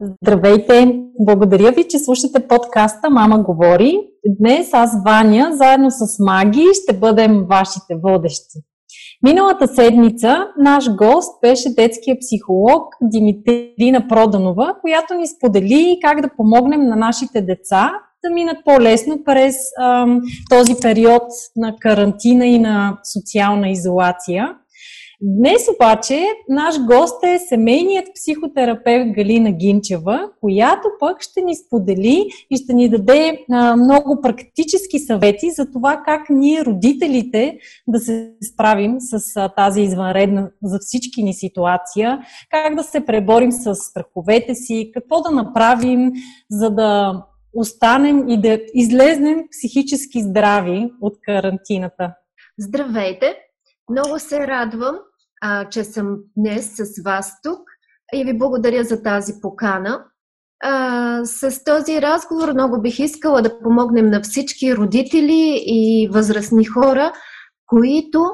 Здравейте! Благодаря ви, че слушате подкаста Мама говори. Днес аз, Ваня, заедно с Маги, ще бъдем вашите водещи. Миналата седмица наш гост беше детския психолог Димитрина Проданова, която ни сподели как да помогнем на нашите деца да минат по-лесно през ам, този период на карантина и на социална изолация. Днес обаче наш гост е семейният психотерапевт Галина Гинчева, която пък ще ни сподели и ще ни даде а, много практически съвети за това как ние, родителите, да се справим с а, тази извънредна за всички ни ситуация, как да се преборим с страховете си, какво да направим, за да останем и да излезнем психически здрави от карантината. Здравейте! Много се радвам, а, че съм днес с вас тук и ви благодаря за тази покана. А, с този разговор много бих искала да помогнем на всички родители и възрастни хора, които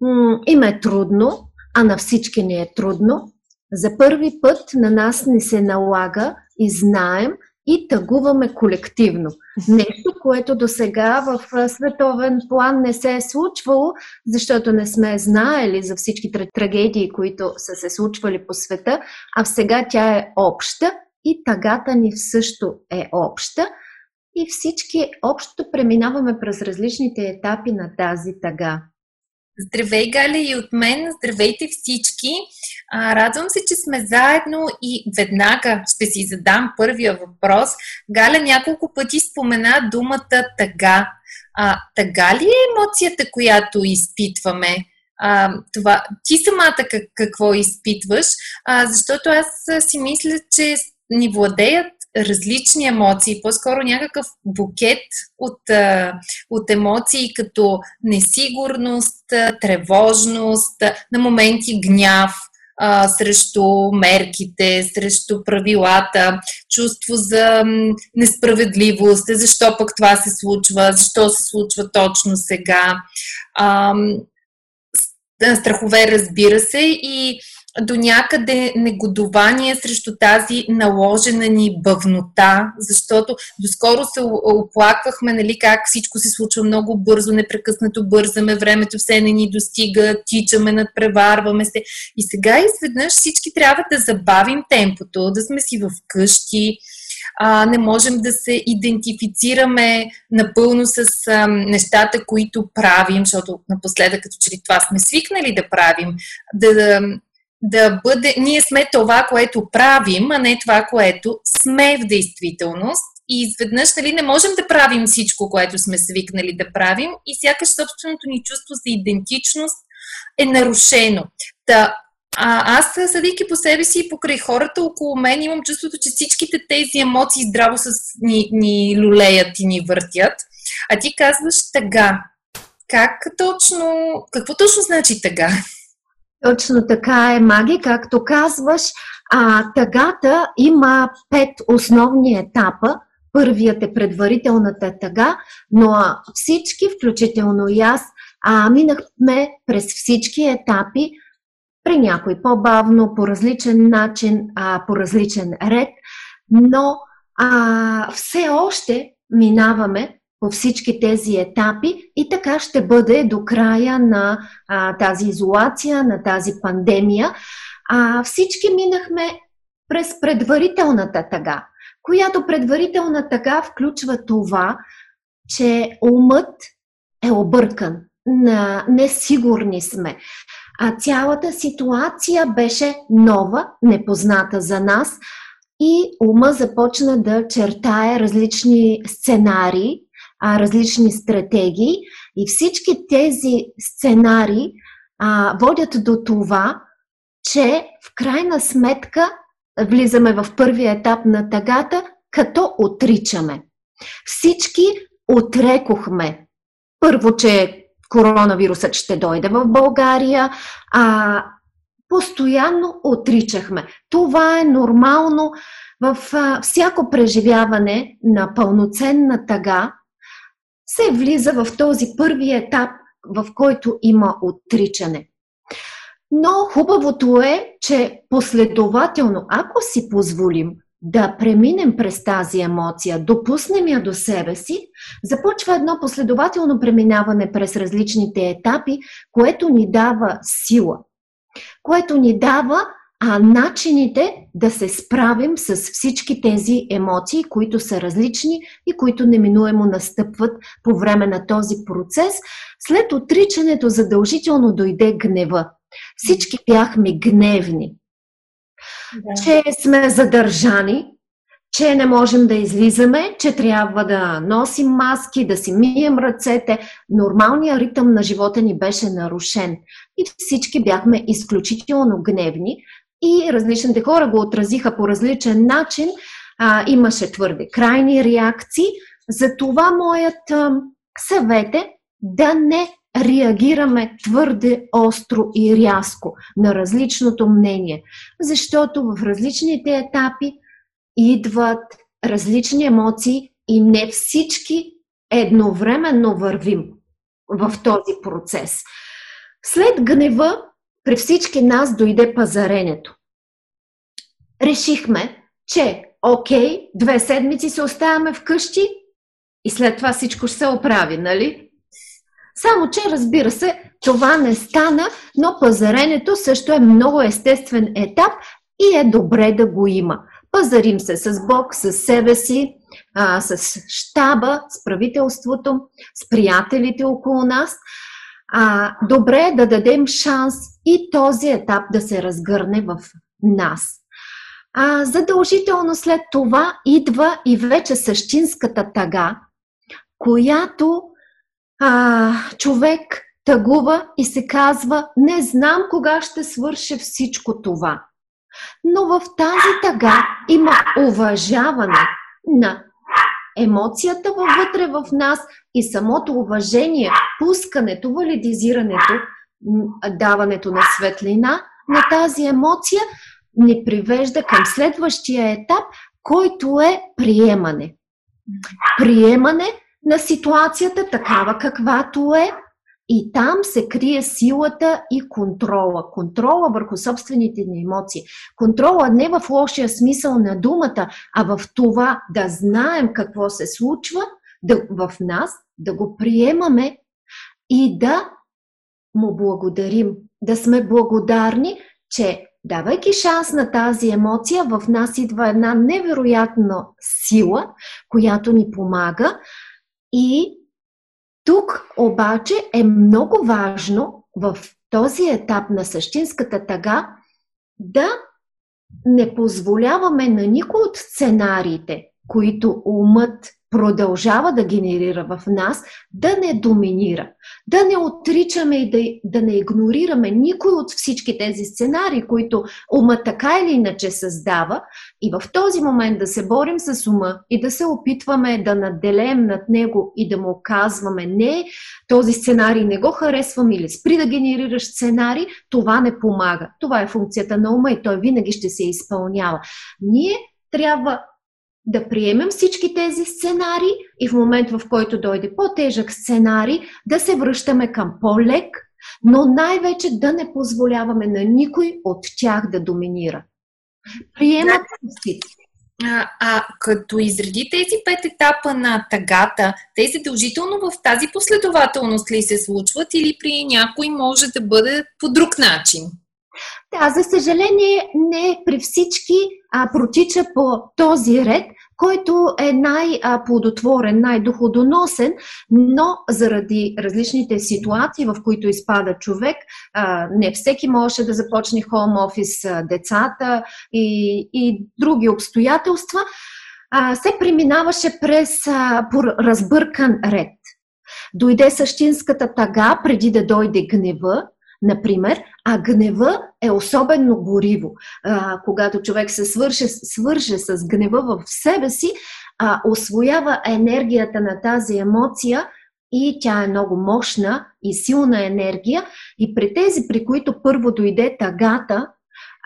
м- им е трудно, а на всички не е трудно. За първи път на нас не се налага и знаем, и тъгуваме колективно. Нещо, което до сега в световен план не се е случвало, защото не сме знаели за всички трагедии, които са се случвали по света, а сега тя е обща и тъгата ни също е обща и всички общо преминаваме през различните етапи на тази тъга. Здравей, Галя, и от мен. Здравейте всички. А, радвам се, че сме заедно и веднага ще си задам първия въпрос. Галя няколко пъти спомена думата тъга. А, тъга ли е емоцията, която изпитваме? А, това, ти самата как, какво изпитваш? А, защото аз си мисля, че ни владеят различни емоции, по-скоро някакъв букет от, от емоции, като несигурност, тревожност, на моменти гняв а, срещу мерките, срещу правилата, чувство за несправедливост, защо пък това се случва, защо се случва точно сега. А, страхове, разбира се, и до някъде негодование срещу тази наложена ни бъвнота, защото доскоро се оплаквахме, нали, как всичко се случва много бързо, непрекъснато бързаме, времето все не ни достига, тичаме, надпреварваме се. И сега изведнъж всички трябва да забавим темпото, да сме си в къщи, а, не можем да се идентифицираме напълно с а, нещата, които правим, защото напоследък като че ли това сме свикнали да правим, да, да, да бъде, ние сме това, което правим, а не това, което сме в действителност. И изведнъж нали, не можем да правим всичко, което сме свикнали да правим и сякаш собственото ни чувство за идентичност е нарушено. Та, а, аз, съдейки по себе си и покрай хората около мен, имам чувството, че всичките тези емоции здраво с ни, ни люлеят и ни въртят. А ти казваш тъга. Как точно, какво точно значи тъга? Точно така е, Маги, както казваш. А, тъгата има пет основни етапа. Първият е предварителната тъга, но всички, включително и аз, а, минахме през всички етапи, при някой по-бавно, по различен начин, а, по различен ред, но а, все още минаваме по всички тези етапи и така ще бъде до края на а, тази изолация, на тази пандемия. А, всички минахме през предварителната тъга, която предварителна тъга включва това, че умът е объркан, несигурни сме. А цялата ситуация беше нова, непозната за нас и ума започна да чертае различни сценарии, а, различни стратегии и всички тези сценари а, водят до това, че в крайна сметка влизаме в първия етап на тагата, като отричаме. Всички отрекохме първо, че коронавирусът ще дойде в България, а постоянно отричахме. Това е нормално в а, всяко преживяване на пълноценна тъга се влиза в този първи етап, в който има отричане. Но хубавото е, че последователно, ако си позволим да преминем през тази емоция, допуснем я до себе си, започва едно последователно преминаване през различните етапи, което ни дава сила, което ни дава а начините да се справим с всички тези емоции, които са различни и които неминуемо настъпват по време на този процес. След отричането задължително дойде гнева. Всички бяхме гневни, да. че сме задържани, че не можем да излизаме, че трябва да носим маски, да си мием ръцете. Нормалният ритъм на живота ни беше нарушен. И всички бяхме изключително гневни, и различните хора го отразиха по различен начин. А, имаше твърде крайни реакции. Затова моят а, съвет е да не реагираме твърде остро и рязко на различното мнение, защото в различните етапи идват различни емоции и не всички едновременно вървим в този процес. След гнева при всички нас дойде пазаренето. Решихме, че окей, две седмици се оставяме вкъщи и след това всичко ще се оправи, нали? Само, че разбира се, това не стана, но пазаренето също е много естествен етап и е добре да го има. Пазарим се с Бог, с себе си, а, с щаба, с правителството, с приятелите около нас – а, добре е да дадем шанс и този етап да се разгърне в нас. А, задължително след това идва и вече същинската тъга, която а, човек тъгува и се казва, не знам кога ще свърши всичко това. Но в тази тъга има уважаване на емоцията вътре в нас и самото уважение, пускането, валидизирането, даването на светлина на тази емоция ни привежда към следващия етап, който е приемане. Приемане на ситуацията такава каквато е, и там се крие силата и контрола. Контрола върху собствените ни емоции. Контрола не в лошия смисъл на думата, а в това да знаем какво се случва да, в нас, да го приемаме и да му благодарим. Да сме благодарни, че давайки шанс на тази емоция, в нас идва една невероятна сила, която ни помага и тук обаче е много важно в този етап на същинската тъга да не позволяваме на никой от сценариите, които умът продължава да генерира в нас, да не доминира, да не отричаме и да, да не игнорираме никой от всички тези сценарии, които ума така или иначе създава и в този момент да се борим с ума и да се опитваме да наделеем над него и да му казваме не, този сценарий не го харесвам или спри да генерираш сценарий, това не помага. Това е функцията на ума и той винаги ще се изпълнява. Ние трябва да приемем всички тези сценари и в момент, в който дойде по-тежък сценарий, да се връщаме към по-лек, но най-вече да не позволяваме на никой от тях да доминира. Приемат всички. А, а като изреди тези пет етапа на тагата, те задължително в тази последователност ли се случват или при някой може да бъде по друг начин? Да, за съжаление не при всички а, протича по този ред, който е най-плодотворен, най-доходоносен, но заради различните ситуации, в които изпада човек, не всеки можеше да започне хоум офис децата и, и други обстоятелства, се преминаваше през разбъркан ред. Дойде същинската тага преди да дойде гнева, например, а гнева е особено гориво. А, когато човек се свърже, свърже с гнева в себе си, а, освоява енергията на тази емоция и тя е много мощна и силна енергия. И при тези, при които първо дойде тагата,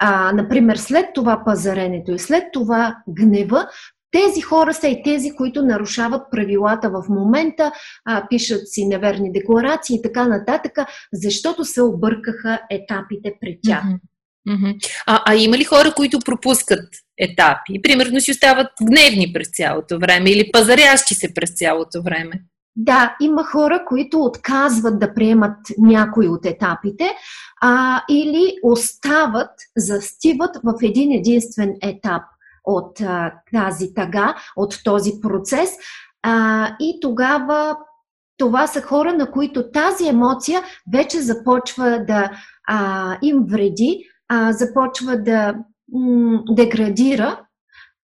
а, например, след това пазаренето и след това гнева, тези хора са и тези, които нарушават правилата в момента, а, пишат си неверни декларации и така нататък, защото се объркаха етапите при тях. А, а има ли хора, които пропускат етапи? Примерно си остават гневни през цялото време или пазарящи се през цялото време? Да, има хора, които отказват да приемат някои от етапите а, или остават, застиват в един единствен етап от а, тази тага, от този процес. А, и тогава това са хора, на които тази емоция вече започва да а, им вреди, а, започва да м- деградира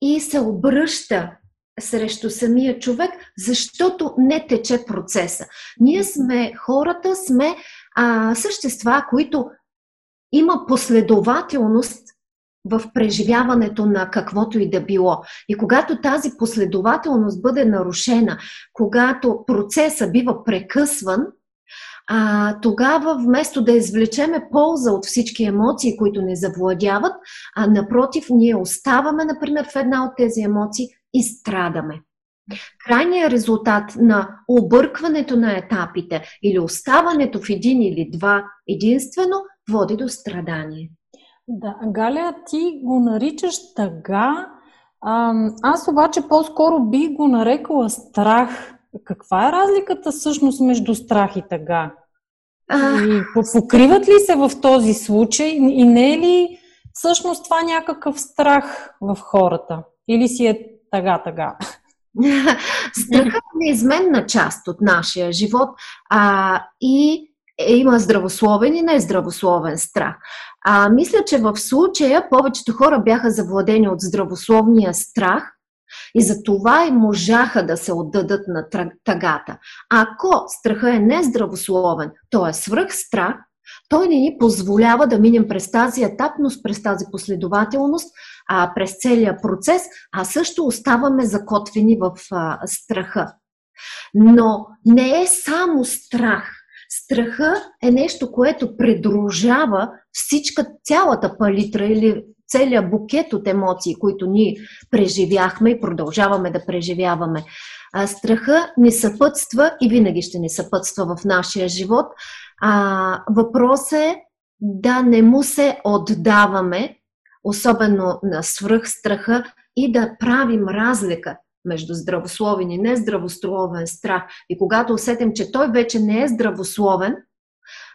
и се обръща срещу самия човек, защото не тече процеса. Ние сме, хората сме а, същества, които има последователност в преживяването на каквото и да било. И когато тази последователност бъде нарушена, когато процеса бива прекъсван, а, тогава вместо да извлечеме полза от всички емоции, които не завладяват, а напротив, ние оставаме, например, в една от тези емоции и страдаме. Крайният резултат на объркването на етапите или оставането в един или два единствено води до страдание. Да, Галя, ти го наричаш тъга. Аз обаче по-скоро би го нарекала страх. Каква е разликата всъщност между страх и тъга? И покриват ли се в този случай и не е ли всъщност това някакъв страх в хората? Или си е тъга-тъга? Страхът е неизменна част от нашия живот а, и е, има здравословен и нездравословен страх. А, мисля, че в случая повечето хора бяха завладени от здравословния страх и за това и можаха да се отдадат на тъгата. Ако страха е нездравословен, то е свръх страх, той не ни позволява да минем през тази етапност, през тази последователност, а, през целия процес, а също оставаме закотвени в а, страха. Но не е само страх. Страха е нещо, което придружава всичка, цялата палитра или целият букет от емоции, които ние преживяхме и продължаваме да преживяваме. А, страха ни съпътства и винаги ще ни съпътства в нашия живот. А, въпрос е да не му се отдаваме, особено на свръхстраха, и да правим разлика между здравословен и нездравословен страх. И когато усетим, че той вече не е здравословен,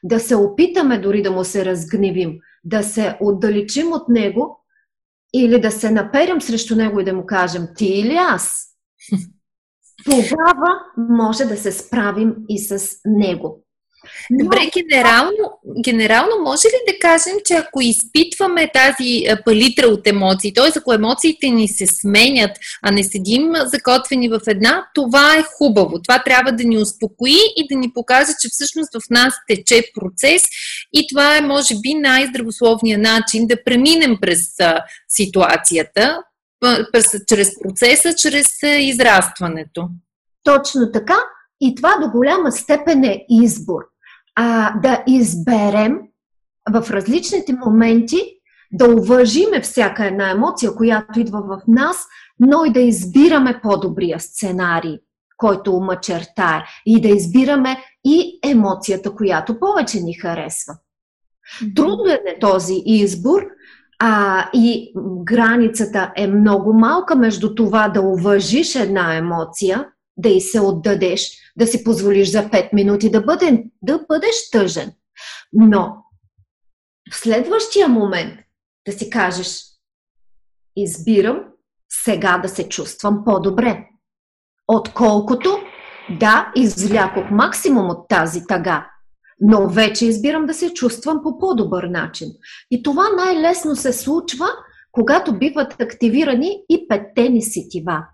да се опитаме дори да му се разгневим, да се отдалечим от него или да се наперим срещу него и да му кажем ти или аз. Тогава може да се справим и с него. Добре, генерално, генерално може ли да кажем, че ако изпитваме тази палитра от емоции, т.е. ако емоциите ни се сменят, а не седим закотвени в една, това е хубаво. Това трябва да ни успокои и да ни покаже, че всъщност в нас тече процес и това е, може би, най-здравословният начин да преминем през ситуацията, през, чрез процеса, чрез израстването. Точно така. И това до голяма степен е избор. А, да изберем в различните моменти да уважиме всяка една емоция, която идва в нас, но и да избираме по-добрия сценарий, който умачертае. И да избираме и емоцията, която повече ни харесва. Трудно е този избор а, и границата е много малка между това да уважиш една емоция, да й се отдадеш да си позволиш за 5 минути да, бъде, да бъдеш тъжен. Но в следващия момент да си кажеш, избирам сега да се чувствам по-добре. Отколкото да, извлякох максимум от тази тага, но вече избирам да се чувствам по по-добър начин. И това най-лесно се случва, когато биват активирани и петте ни сетива.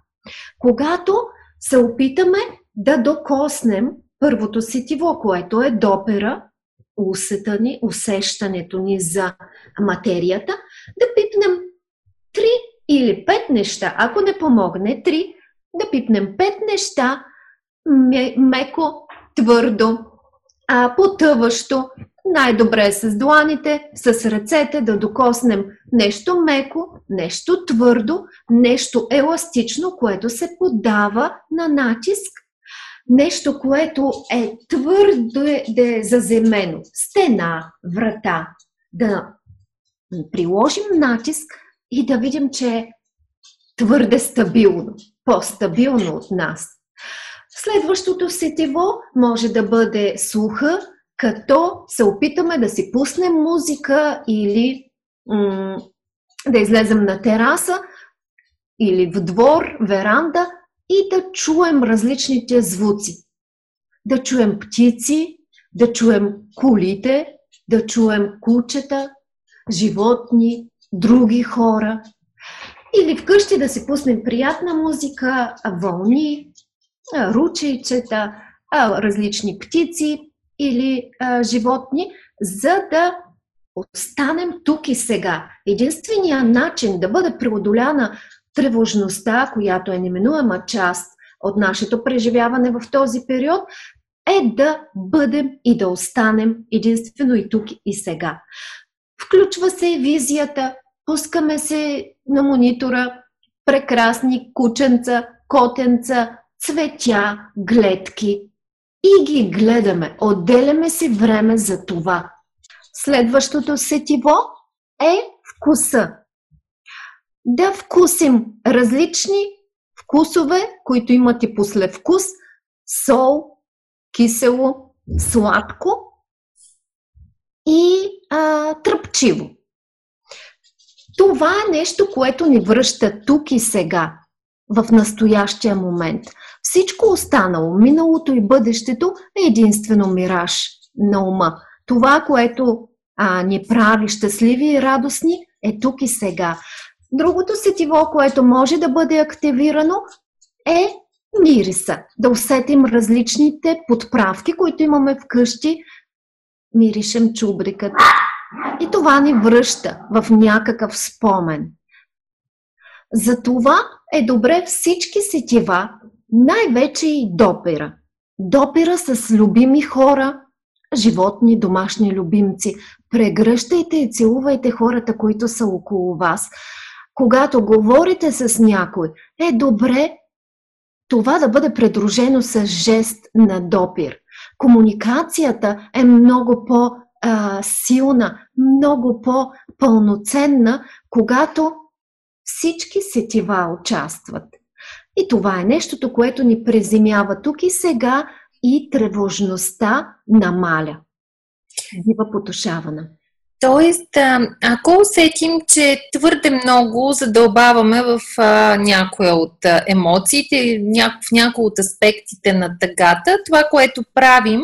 Когато се опитаме да докоснем първото сетиво, което е допера, усета ни, усещането ни за материята, да пипнем три или пет неща. Ако не помогне три, да пипнем пет неща, меко твърдо, а, потъващо. Най-добре е с дланите, с ръцете да докоснем нещо меко, нещо твърдо, нещо еластично, което се подава на натиск. Нещо, което е твърдо е, да е заземено. Стена, врата. Да приложим натиск и да видим, че е твърде стабилно, по-стабилно от нас. Следващото сетиво може да бъде слуха, като се опитаме да си пуснем музика или м- да излезем на тераса или в двор, веранда и да чуем различните звуци. Да чуем птици, да чуем кулите, да чуем кучета, животни, други хора. Или вкъщи да си пуснем приятна музика, вълни, ручейчета, различни птици или а, животни, за да останем тук и сега. Единственият начин да бъде преодоляна тревожността, която е неминуема част от нашето преживяване в този период, е да бъдем и да останем единствено и тук и сега. Включва се и визията, пускаме се на монитора прекрасни кученца, котенца, цветя, гледки и ги гледаме. Отделяме си време за това. Следващото сетиво е вкуса. Да вкусим различни вкусове, които имат и послевкус, сол, кисело, сладко и а, тръпчиво. Това е нещо, което ни връща тук и сега, в настоящия момент. Всичко останало, миналото и бъдещето, е единствено мираж на ума. Това, което а, ни прави щастливи и радостни, е тук и сега. Другото сетиво, което може да бъде активирано, е мириса. Да усетим различните подправки, които имаме вкъщи. Миришем чубриката. И това ни връща в някакъв спомен. Затова е добре всички сетива, най-вече и допира. Допира с любими хора, животни, домашни любимци. Прегръщайте и целувайте хората, които са около вас. Когато говорите с някой, е добре това да бъде предружено с жест на допир. Комуникацията е много по-силна, много по-пълноценна, когато всички сетива участват. И това е нещото, което ни преземява тук и сега и тревожността намаля. Бива потушавана. Тоест, ако усетим, че твърде много задълбаваме в някоя от емоциите, в някои от аспектите на тъгата, това, което правим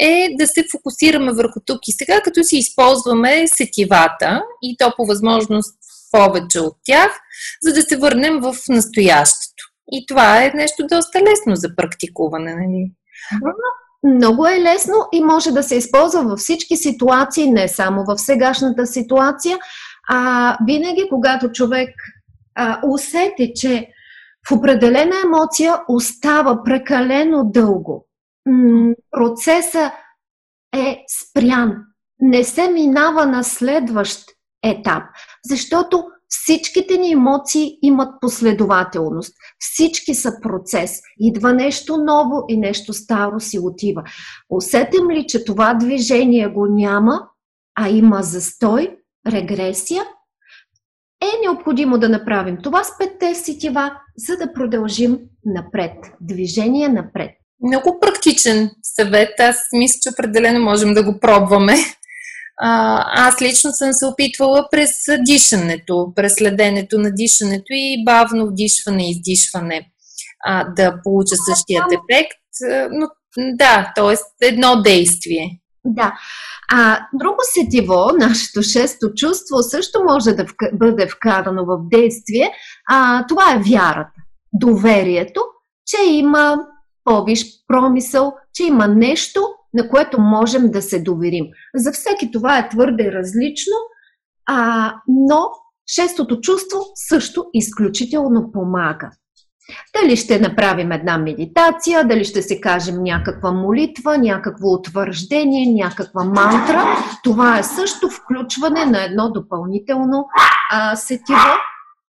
е да се фокусираме върху тук и сега, като си използваме сетивата и то по възможност повече от тях, за да се върнем в настоящето. И това е нещо доста лесно за практикуване, нали? Много е лесно и може да се използва във всички ситуации, не само в сегашната ситуация, а винаги, когато човек а, усети, че в определена емоция остава прекалено дълго, процеса е спрян, не се минава на следващ етап, защото Всичките ни емоции имат последователност. Всички са процес. Идва нещо ново и нещо старо си отива. Усетим ли, че това движение го няма, а има застой, регресия, е необходимо да направим това с петте сетива, за да продължим напред. Движение напред. Много практичен съвет. Аз мисля, че определено можем да го пробваме а, аз лично съм се опитвала през дишането, през следенето на дишането и бавно вдишване и издишване а, да получа същият ефект. Но да, т.е. едно действие. Да. А друго сетиво, нашето шесто чувство, също може да вка... бъде вкарано в действие. А, това е вярата, доверието, че има повиш промисъл, че има нещо, на което можем да се доверим. За всеки това е твърде различно, а, но шестото чувство също изключително помага. Дали ще направим една медитация, дали ще се кажем някаква молитва, някакво утвърждение, някаква мантра. Това е също включване на едно допълнително а, сетиво,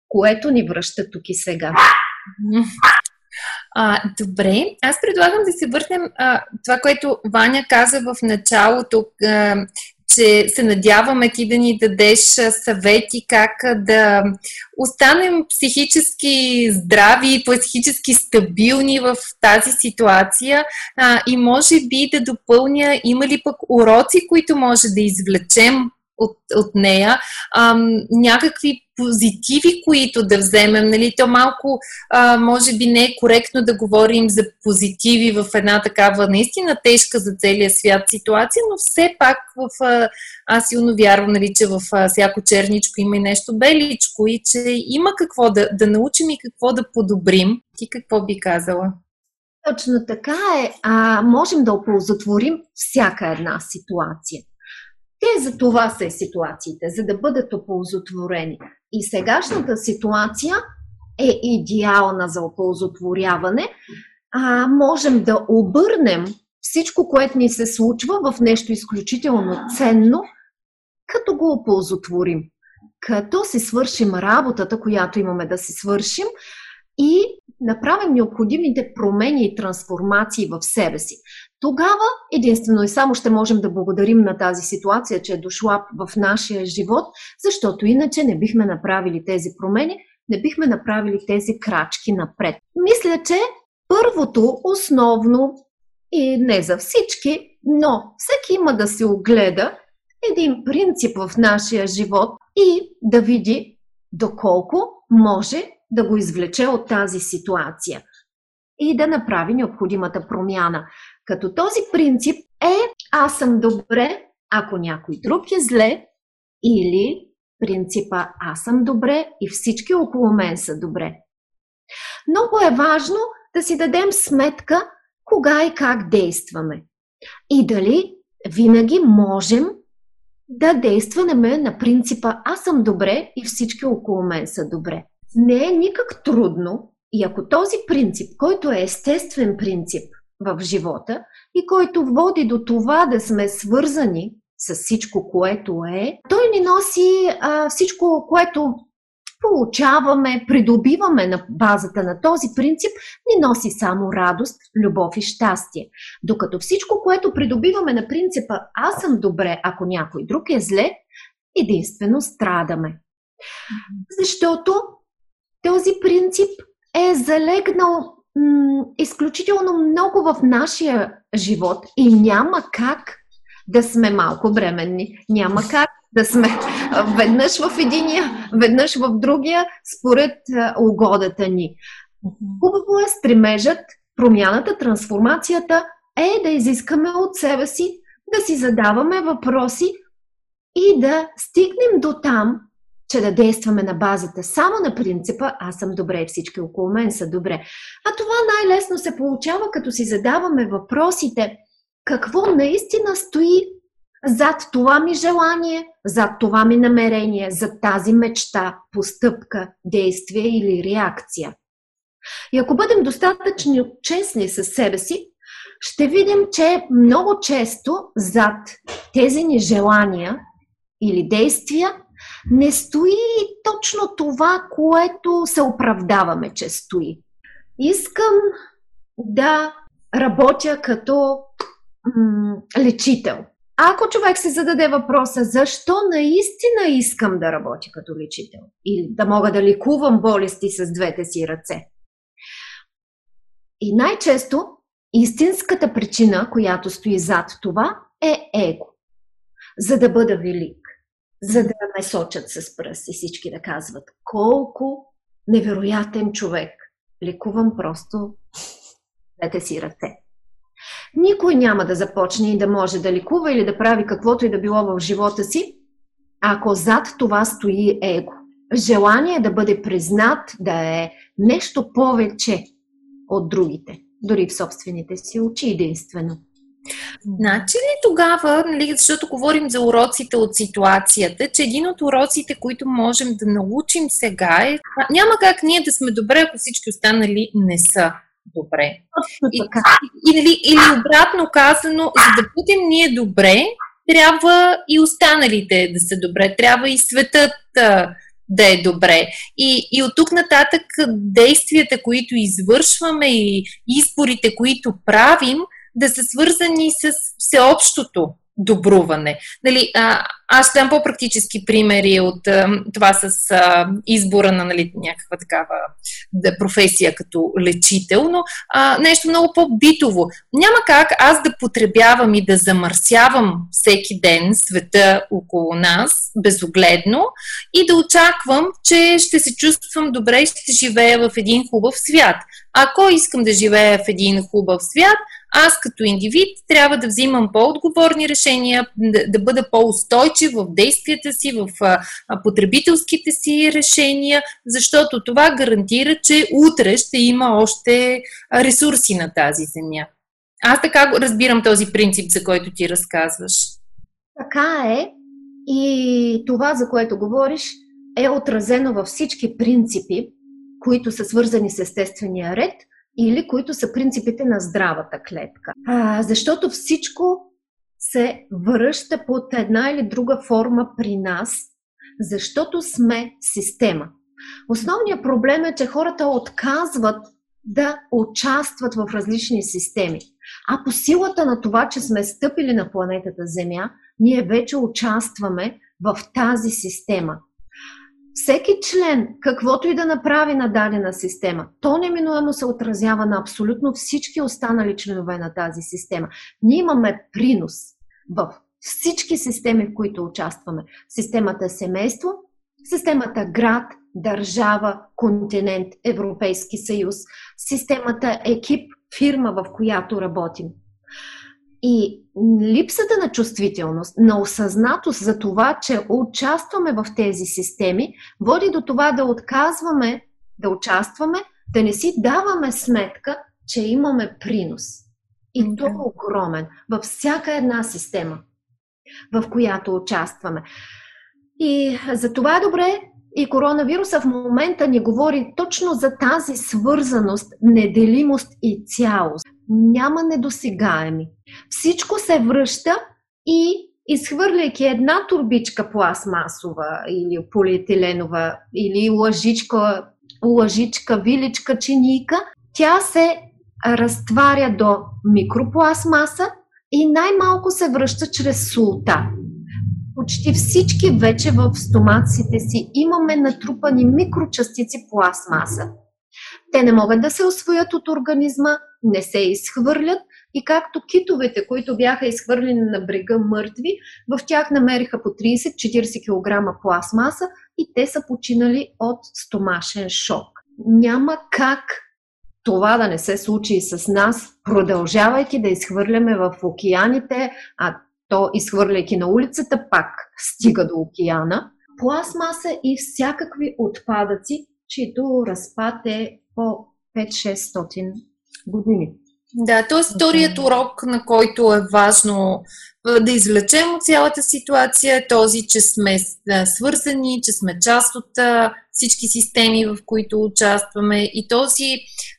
което ни връща тук и сега. А, добре, аз предлагам да се върнем а, това, което Ваня каза в началото, а, че се надяваме ти да ни дадеш съвети как да останем психически здрави, психически стабилни в тази ситуация. А, и може би да допълня има ли пък уроци, които може да извлечем от, от нея, ам, някакви позитиви, които да вземем. Нали? То малко, а, може би не е коректно да говорим за позитиви в една такава наистина тежка за целия свят ситуация, но все пак в, а, аз силно вярвам, нали, че в а, всяко черничко има и нещо беличко и че има какво да, да научим и какво да подобрим. Ти какво би казала? Точно така е. А, можем да оползотворим всяка една ситуация. Те за това са ситуациите, за да бъдат оползотворени. И сегашната ситуация е идеална за оползотворяване. А, можем да обърнем всичко, което ни се случва в нещо изключително ценно, като го оползотворим. Като си свършим работата, която имаме да си свършим и направим необходимите промени и трансформации в себе си. Тогава единствено и само ще можем да благодарим на тази ситуация, че е дошла в нашия живот, защото иначе не бихме направили тези промени, не бихме направили тези крачки напред. Мисля, че първото, основно и не за всички, но всеки има да се огледа един принцип в нашия живот и да види доколко може да го извлече от тази ситуация и да направи необходимата промяна. Като този принцип е аз съм добре, ако някой друг е зле, или принципа аз съм добре и всички около мен са добре. Много е важно да си дадем сметка кога и как действаме. И дали винаги можем да действаме на принципа аз съм добре и всички около мен са добре. Не е никак трудно и ако този принцип, който е естествен принцип в живота и който води до това да сме свързани с всичко, което е, той ни носи а, всичко, което получаваме, придобиваме на базата на този принцип, ни носи само радост, любов и щастие. Докато всичко, което придобиваме на принципа аз съм добре, ако някой друг е зле, единствено страдаме. Защото този принцип е залегнал м- изключително много в нашия живот и няма как да сме малко бременни. Няма как да сме веднъж в единия, веднъж в другия, според угодата ни. Хубаво е стремежът, промяната, трансформацията е да изискаме от себе си да си задаваме въпроси и да стигнем до там, че да действаме на базата само на принципа аз съм добре всички около мен са добре. А това най-лесно се получава, като си задаваме въпросите какво наистина стои зад това ми желание, зад това ми намерение, зад тази мечта, постъпка, действие или реакция. И ако бъдем достатъчно честни със себе си, ще видим, че много често зад тези ни желания или действия не стои точно това, което се оправдаваме, че стои. Искам да работя като м- лечител. Ако човек се зададе въпроса, защо наистина искам да работя като лечител или да мога да лекувам болести с двете си ръце. И най-често истинската причина, която стои зад това, е его. За да бъда велик за да ме сочат с пръст и всички да казват колко невероятен човек. Лекувам просто двете си ръце. Никой няма да започне и да може да лекува или да прави каквото и да било в живота си, ако зад това стои его. Желание да бъде признат, да е нещо повече от другите, дори в собствените си очи единствено. Значи ли тогава, нали, защото говорим за уроците от ситуацията, че един от уроците, които можем да научим сега е, няма как ние да сме добре, ако всички останали не са добре. И, и, или, или обратно казано, за да бъдем ние добре, трябва и останалите да са добре, трябва и светът да е добре. И, и от тук нататък действията, които извършваме и изборите, които правим, да са свързани с всеобщото добруване. Нали, а, аз ще дам по-практически примери от това с избора на нали, някаква такава да, професия като лечител, но а, нещо много по-битово. Няма как аз да потребявам и да замърсявам всеки ден света около нас безогледно и да очаквам, че ще се чувствам добре и ще живея в един хубав свят. Ако искам да живея в един хубав свят, аз като индивид трябва да взимам по-отговорни решения, да, да бъда по-устойчив в действията си, в потребителските си решения, защото това гарантира, че утре ще има още ресурси на тази земя. Аз така разбирам този принцип, за който ти разказваш. Така е. И това, за което говориш, е отразено във всички принципи, които са свързани с естествения ред – или които са принципите на здравата клетка. А, защото всичко се връща под една или друга форма при нас, защото сме система. Основният проблем е, че хората отказват да участват в различни системи. А по силата на това, че сме стъпили на планетата Земя, ние вече участваме в тази система всеки член, каквото и да направи на дадена система, то неминуемо се отразява на абсолютно всички останали членове на тази система. Ние имаме принос в всички системи, в които участваме. Системата семейство, системата град, държава, континент, Европейски съюз, системата екип, фирма, в която работим. И липсата на чувствителност, на осъзнатост за това, че участваме в тези системи, води до това да отказваме да участваме, да не си даваме сметка, че имаме принос. И okay. то е огромен във всяка една система, в която участваме. И за това е добре и коронавируса в момента ни говори точно за тази свързаност, неделимост и цялост. Няма недосегаеми. Всичко се връща и изхвърляйки една турбичка пластмасова или полиетиленова или лъжичка, лъжичка, виличка, чиника, тя се разтваря до микропластмаса и най-малко се връща чрез султа. Почти всички вече в стомаците си имаме натрупани микрочастици пластмаса. Те не могат да се освоят от организма, не се изхвърлят и както китовете, които бяха изхвърлени на брега мъртви, в тях намериха по 30-40 кг пластмаса и те са починали от стомашен шок. Няма как това да не се случи и с нас, продължавайки да изхвърляме в океаните, а то изхвърляйки на улицата пак стига до океана, пластмаса и всякакви отпадъци, чието разпад е по 5-600 години. Да, т.е. вторият урок, на който е важно да извлечем от цялата ситуация е този, че сме свързани, че сме част от всички системи, в които участваме и този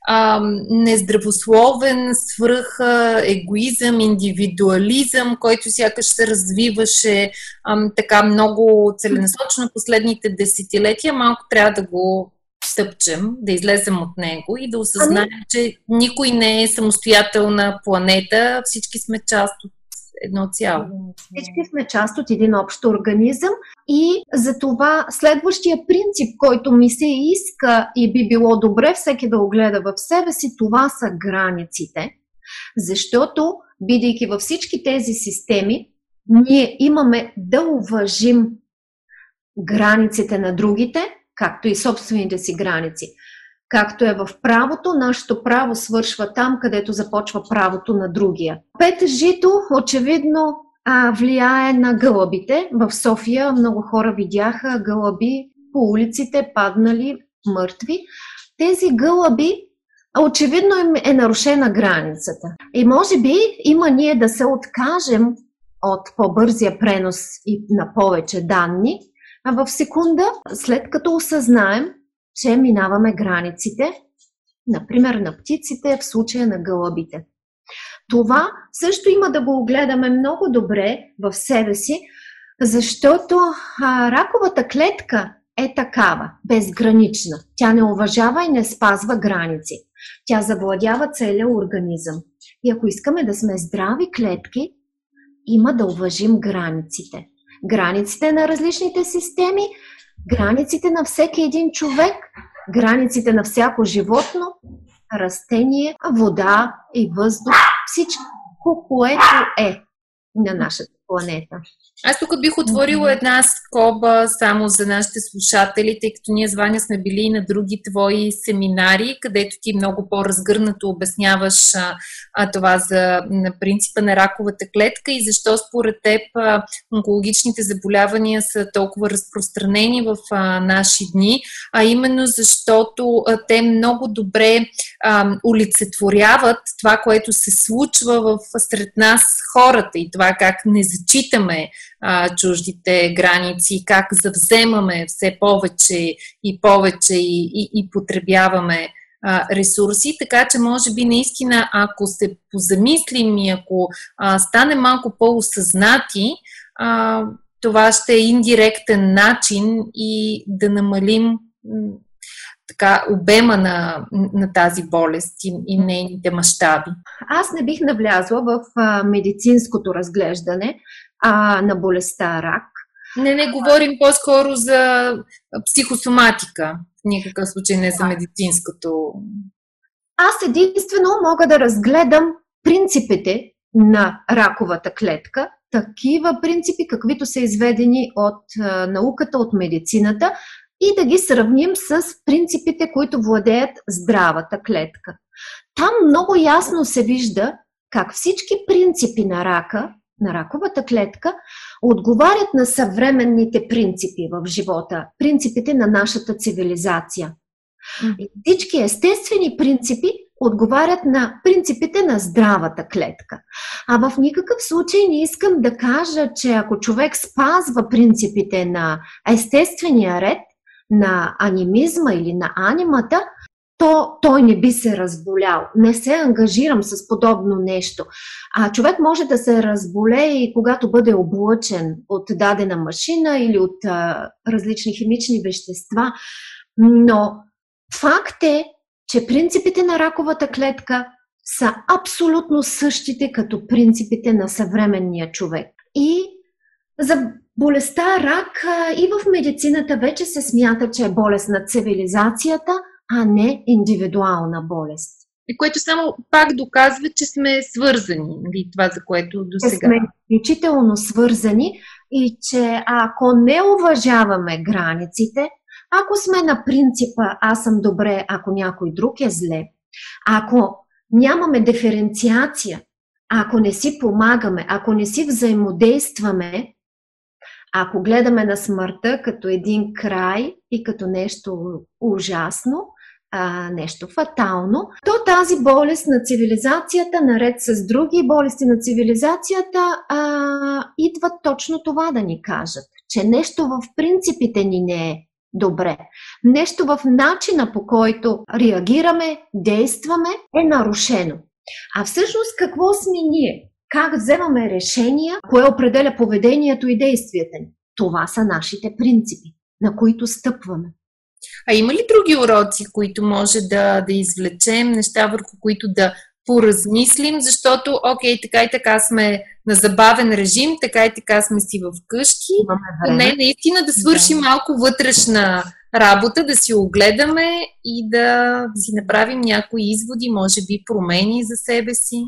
а, нездравословен свръх егоизъм, индивидуализъм, който сякаш се развиваше а, така много целенасочено последните десетилетия, малко трябва да го стъпчем, да излезем от него и да осъзнаем, ами... че никой не е самостоятелна планета, всички сме част от едно цяло. Всички сме част от един общ организъм и за това следващия принцип, който ми се иска и би било добре всеки да огледа в себе си, това са границите. Защото, бидейки във всички тези системи, ние имаме да уважим границите на другите, както и собствените си граници. Както е в правото, нашето право свършва там, където започва правото на другия. Пет жито очевидно влияе на гълъбите. В София много хора видяха гълъби по улиците, паднали, мъртви. Тези гълъби очевидно им е нарушена границата. И може би има ние да се откажем от по-бързия пренос и на повече данни, в секунда, след като осъзнаем, че минаваме границите, например на птиците, в случая на гълъбите. Това също има да го огледаме много добре в себе си, защото а, раковата клетка е такава, безгранична. Тя не уважава и не спазва граници. Тя завладява целия организъм. И ако искаме да сме здрави клетки, има да уважим границите. Границите на различните системи, границите на всеки един човек, границите на всяко животно, растение, вода и въздух, всичко, което е на нашата планета. Аз тук бих отворила една скоба само за нашите слушатели, тъй като ние звания сме били и на други твои семинари, където ти много по-разгърнато обясняваш а, а, това за на принципа на раковата клетка и защо според теб а, онкологичните заболявания са толкова разпространени в а, наши дни, а именно защото а, те много добре а, олицетворяват това, което се случва в сред нас хората и това как не зачитаме а, чуждите граници, как завземаме все повече и повече и, и, и потребяваме а, ресурси, така че може би наистина, ако се позамислим и ако стане малко по-осъзнати, а, това ще е индиректен начин и да намалим така, обема на, на тази болест и, и нейните мащаби? Аз не бих навлязла в а, медицинското разглеждане а, на болестта рак. Не, не говорим по-скоро за психосоматика. В никакъв случай не за медицинското. Аз единствено мога да разгледам принципите на раковата клетка, такива принципи, каквито са изведени от а, науката, от медицината, и да ги сравним с принципите, които владеят здравата клетка. Там много ясно се вижда как всички принципи на рака, на раковата клетка, отговарят на съвременните принципи в живота, принципите на нашата цивилизация. И всички естествени принципи отговарят на принципите на здравата клетка. А в никакъв случай не искам да кажа, че ако човек спазва принципите на естествения ред, на анимизма или на анимата, то той не би се разболял. Не се ангажирам с подобно нещо. А човек може да се разболее и когато бъде облъчен от дадена машина или от а, различни химични вещества. Но факт е, че принципите на раковата клетка са абсолютно същите като принципите на съвременния човек. И за болестта рак и в медицината вече се смята, че е болест на цивилизацията, а не индивидуална болест. И което само пак доказва, че сме свързани, нали, това за което до сега. Сме изключително свързани и че ако не уважаваме границите, ако сме на принципа аз съм добре, ако някой друг е зле, ако нямаме диференциация, ако не си помагаме, ако не си взаимодействаме, ако гледаме на смъртта като един край и като нещо ужасно, а, нещо фатално, то тази болест на цивилизацията, наред с други болести на цивилизацията, а, идват точно това да ни кажат, че нещо в принципите ни не е добре. Нещо в начина по който реагираме, действаме е нарушено. А всъщност какво сме ние? Как вземаме решения, кое определя поведението и действията ни? Това са нашите принципи, на които стъпваме. А има ли други уроци, които може да, да извлечем, неща върху които да поразмислим, защото, окей, така и така сме на забавен режим, така и така сме си в къщи. Не, наистина да свършим да. малко вътрешна работа, да си огледаме и да си направим някои изводи, може би промени за себе си.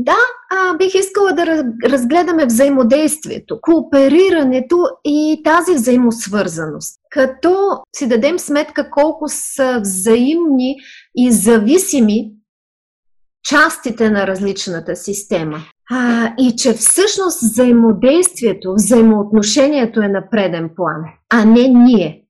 Да, а, бих искала да разгледаме взаимодействието, кооперирането и тази взаимосвързаност. Като си дадем сметка колко са взаимни и зависими частите на различната система. А, и че всъщност взаимодействието, взаимоотношението е на преден план, а не ние.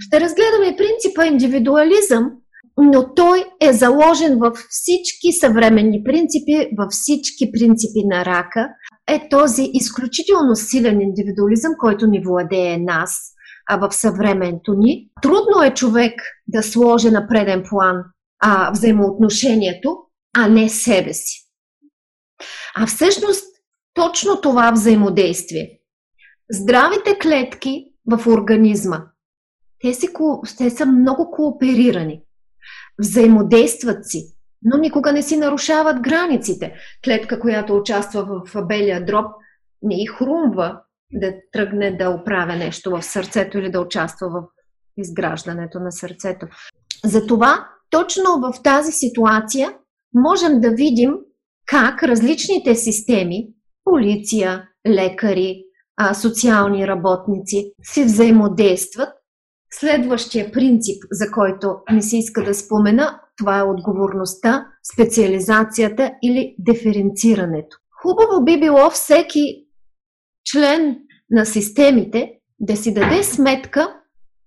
Ще разгледаме принципа индивидуализъм, но той е заложен във всички съвременни принципи, във всички принципи на рака. Е този изключително силен индивидуализъм, който ни владее нас а в съвременето ни. Трудно е човек да сложи на преден план а, взаимоотношението, а не себе си. А всъщност точно това взаимодействие. Здравите клетки в организма, те, си, те са много кооперирани. Взаимодействат си, но никога не си нарушават границите. Клетка, която участва в белия дроб, не и хрумва да тръгне да оправя нещо в сърцето или да участва в изграждането на сърцето. Затова точно в тази ситуация можем да видим как различните системи, полиция, лекари, социални работници си взаимодействат. Следващия принцип, за който ми се иска да спомена, това е отговорността, специализацията или диференцирането. Хубаво би било всеки член на системите да си даде сметка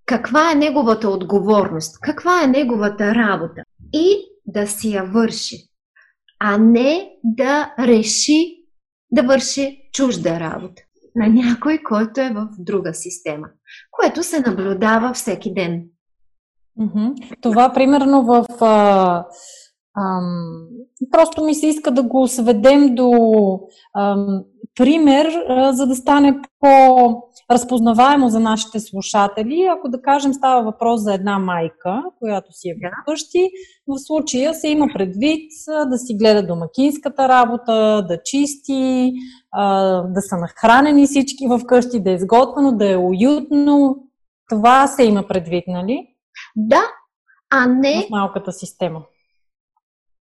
каква е неговата отговорност, каква е неговата работа и да си я върши, а не да реши да върши чужда работа на някой, който е в друга система, което се наблюдава всеки ден. Това примерно в. А, ам, просто ми се иска да го сведем до ам, пример, за да стане по-разпознаваемо за нашите слушатели. Ако да кажем става въпрос за една майка, която си е вкъщи, в случая се има предвид да си гледа домакинската работа, да чисти, да са нахранени всички в къщи, да е изготвено, да е уютно. Това се има предвид, нали? Да, а не... В малката система.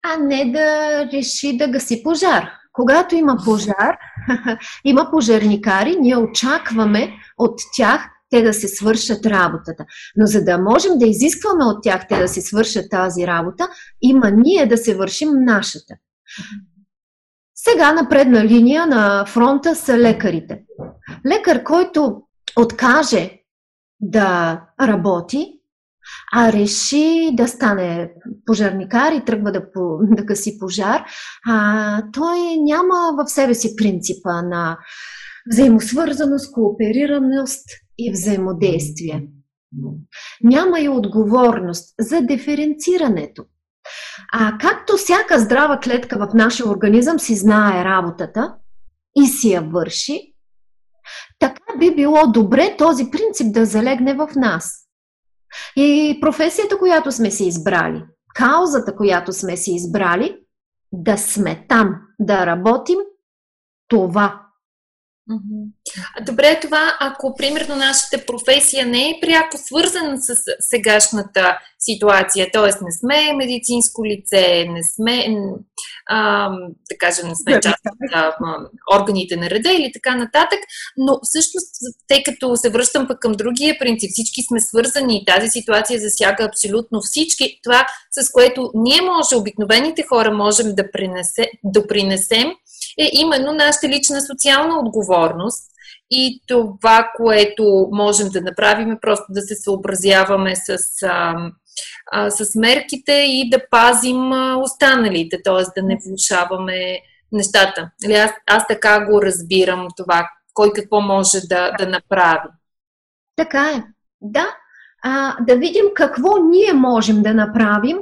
А не да реши да гаси пожар. Когато има пожар, има пожарникари, ние очакваме от тях те да се свършат работата. Но за да можем да изискваме от тях те да се свършат тази работа, има ние да се вършим нашата. Сега на предна линия на фронта са лекарите. Лекар, който откаже да работи, а реши да стане пожарникар и тръгва да, да гаси пожар, а, той няма в себе си принципа на взаимосвързаност, кооперираност и взаимодействие. Няма и отговорност за диференцирането. А както всяка здрава клетка в нашия организъм си знае работата и си я върши, така би било добре този принцип да залегне в нас. И професията, която сме си избрали, каузата, която сме си избрали, да сме там, да работим, това Добре, това ако примерно нашата професия не е пряко свързана с сегашната ситуация, т.е. не сме медицинско лице, не сме, а, да кажем, не сме част от органите на реда или така нататък, но всъщност, тъй като се връщам пък към другия принцип, всички сме свързани и тази ситуация засяга абсолютно всички, това с което ние може, обикновените хора, можем да принесе, допринесем, е именно нашата лична социална отговорност и това, което можем да направим е просто да се съобразяваме с, а, а, с мерките и да пазим а, останалите, т.е. да не влушаваме нещата. Нали, аз, аз така го разбирам това, кой какво може да, да направи. Така е. Да. А, да видим какво ние можем да направим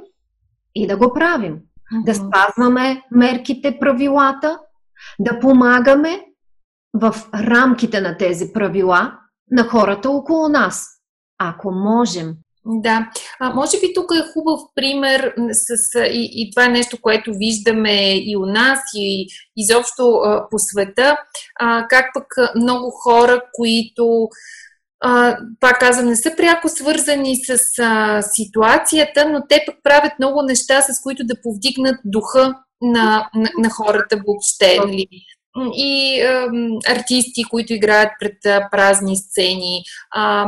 и да го правим. Uh-huh. Да спазваме мерките, правилата, да помагаме в рамките на тези правила на хората около нас, ако можем. Да, а, може би тук е хубав пример с, и, и това нещо, което виждаме и у нас, и изобщо а, по света, а, как пък много хора, които а, пак казвам, не са пряко свързани с а, ситуацията, но те пък правят много неща, с които да повдигнат духа на, на, на хората въобще. Нали? И а, артисти, които играят пред а, празни сцени, а,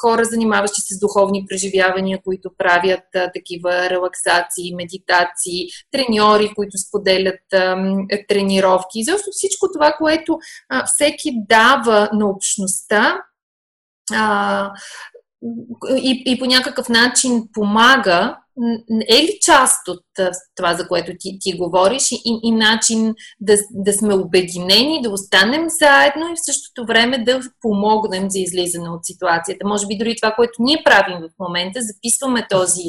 хора, занимаващи се с духовни преживявания, които правят а, такива релаксации, медитации, треньори, които споделят а, тренировки. И защо всичко това, което а, всеки дава на общността, а, и, и по някакъв начин помага е ли част от това, за което ти, ти говориш и, и начин да, да сме обединени, да останем заедно и в същото време да помогнем за излизане от ситуацията? Може би дори това, което ние правим в момента, записваме този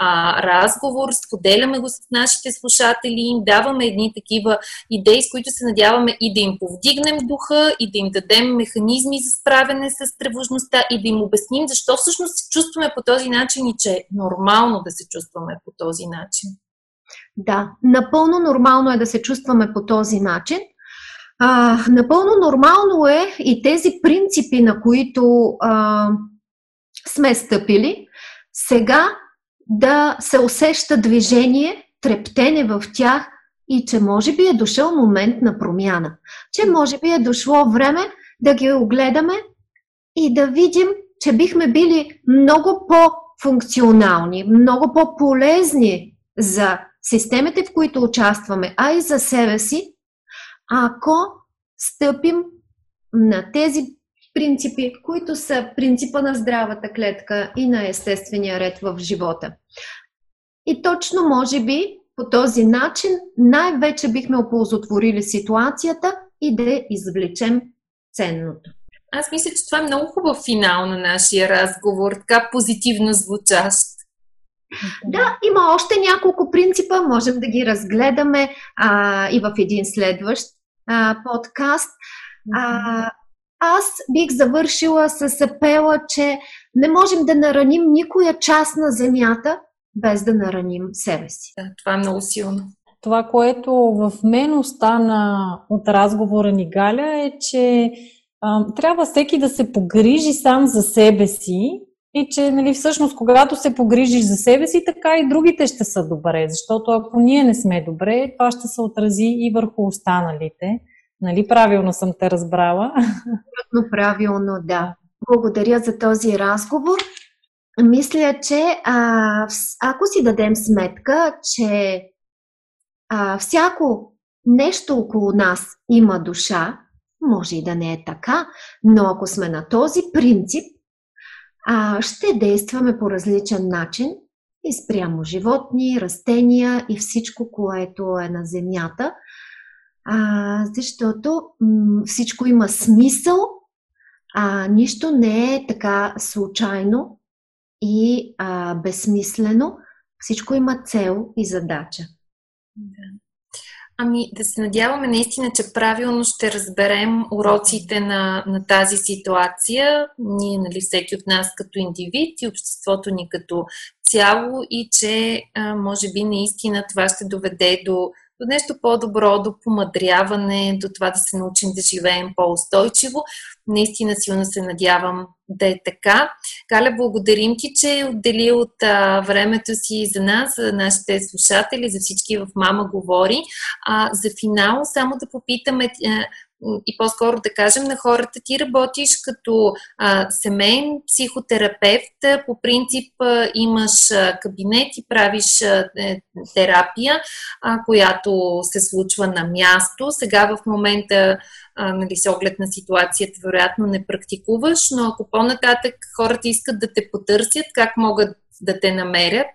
а, разговор, споделяме го с нашите слушатели, им даваме едни такива идеи, с които се надяваме и да им повдигнем духа, и да им дадем механизми за справяне с тревожността, и да им обясним защо всъщност се чувстваме по този начин и че е нормално да се чувстваме по този начин. Да, напълно нормално е да се чувстваме по този начин. А, напълно нормално е и тези принципи, на които а, сме стъпили, сега да се усеща движение, трептене в тях и че може би е дошъл момент на промяна. Че може би е дошло време да ги огледаме и да видим, че бихме били много по-функционални, много по-полезни за системите, в които участваме, а и за себе си, ако стъпим на тези принципи, които са принципа на здравата клетка и на естествения ред в живота. И точно, може би, по този начин най-вече бихме оползотворили ситуацията и да извлечем ценното. Аз мисля, че това е много хубав финал на нашия разговор, така позитивно звучащ. Да, има още няколко принципа, можем да ги разгледаме а, и в един следващ а, подкаст. А, аз бих завършила с апела, че не можем да нараним никоя част на Земята, без да нараним себе си. Да, това е много силно. Това, което в мен остана от разговора ни, Галя, е, че трябва всеки да се погрижи сам за себе си и че нали, всъщност когато се погрижиш за себе си, така и другите ще са добре, защото ако ние не сме добре, това ще се отрази и върху останалите. Нали, правилно съм те разбрала? Абсолютно правилно, да. Благодаря за този разговор. Мисля, че а, ако си дадем сметка, че а, всяко нещо около нас има душа, може и да не е така, но ако сме на този принцип, а, ще действаме по различен начин и спрямо животни, растения и всичко, което е на Земята, а, защото м- всичко има смисъл, а нищо не е така случайно и а, безсмислено. Всичко има цел и задача. Да. Ами да се надяваме наистина, че правилно ще разберем уроците на, на тази ситуация, ние, нали, всеки от нас като индивид и обществото ни като цяло и че а, може би наистина това ще доведе до до нещо по-добро, до помадряване, до това да се научим да живеем по-устойчиво. Наистина силно се надявам да е така. Галя, благодарим ти, че отдели от а, времето си за нас, за нашите слушатели, за всички в Мама говори. А, за финал само да попитаме и по-скоро да кажем на хората, ти работиш като а, семейен психотерапевт, по принцип а, имаш а, кабинет и правиш а, е, терапия, а, която се случва на място. Сега в момента, а, нали, с оглед на ситуацията, вероятно не практикуваш, но ако по-нататък хората искат да те потърсят, как могат да те намерят?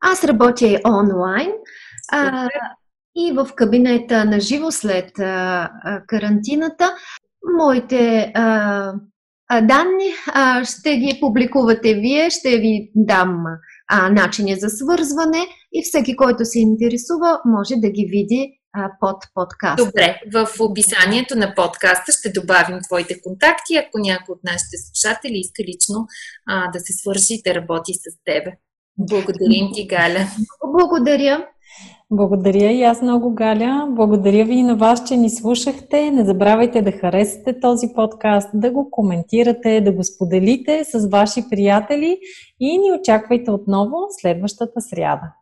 Аз работя онлайн. А, и в кабинета на живо след а, а, карантината. Моите а, данни ще ги публикувате вие, ще ви дам начини за свързване и всеки, който се интересува, може да ги види под подкаста. Добре, в описанието на подкаста ще добавим твоите контакти, ако някой от нашите слушатели иска лично да се свърши и да работи с тебе. Благодарим ти, Галя. Благодаря. Благодаря и аз много, Галя. Благодаря ви и на вас, че ни слушахте. Не забравяйте да харесате този подкаст, да го коментирате, да го споделите с ваши приятели и ни очаквайте отново следващата сряда.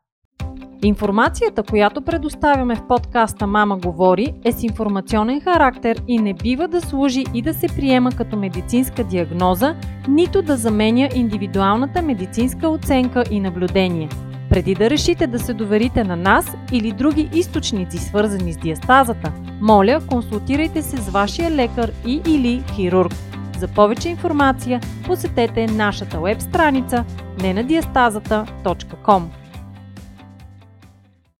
Информацията, която предоставяме в подкаста Мама говори, е с информационен характер и не бива да служи и да се приема като медицинска диагноза, нито да заменя индивидуалната медицинска оценка и наблюдение – преди да решите да се доверите на нас или други източници, свързани с диастазата, моля, консултирайте се с вашия лекар и или хирург. За повече информация посетете нашата веб страница nenadiastazata.com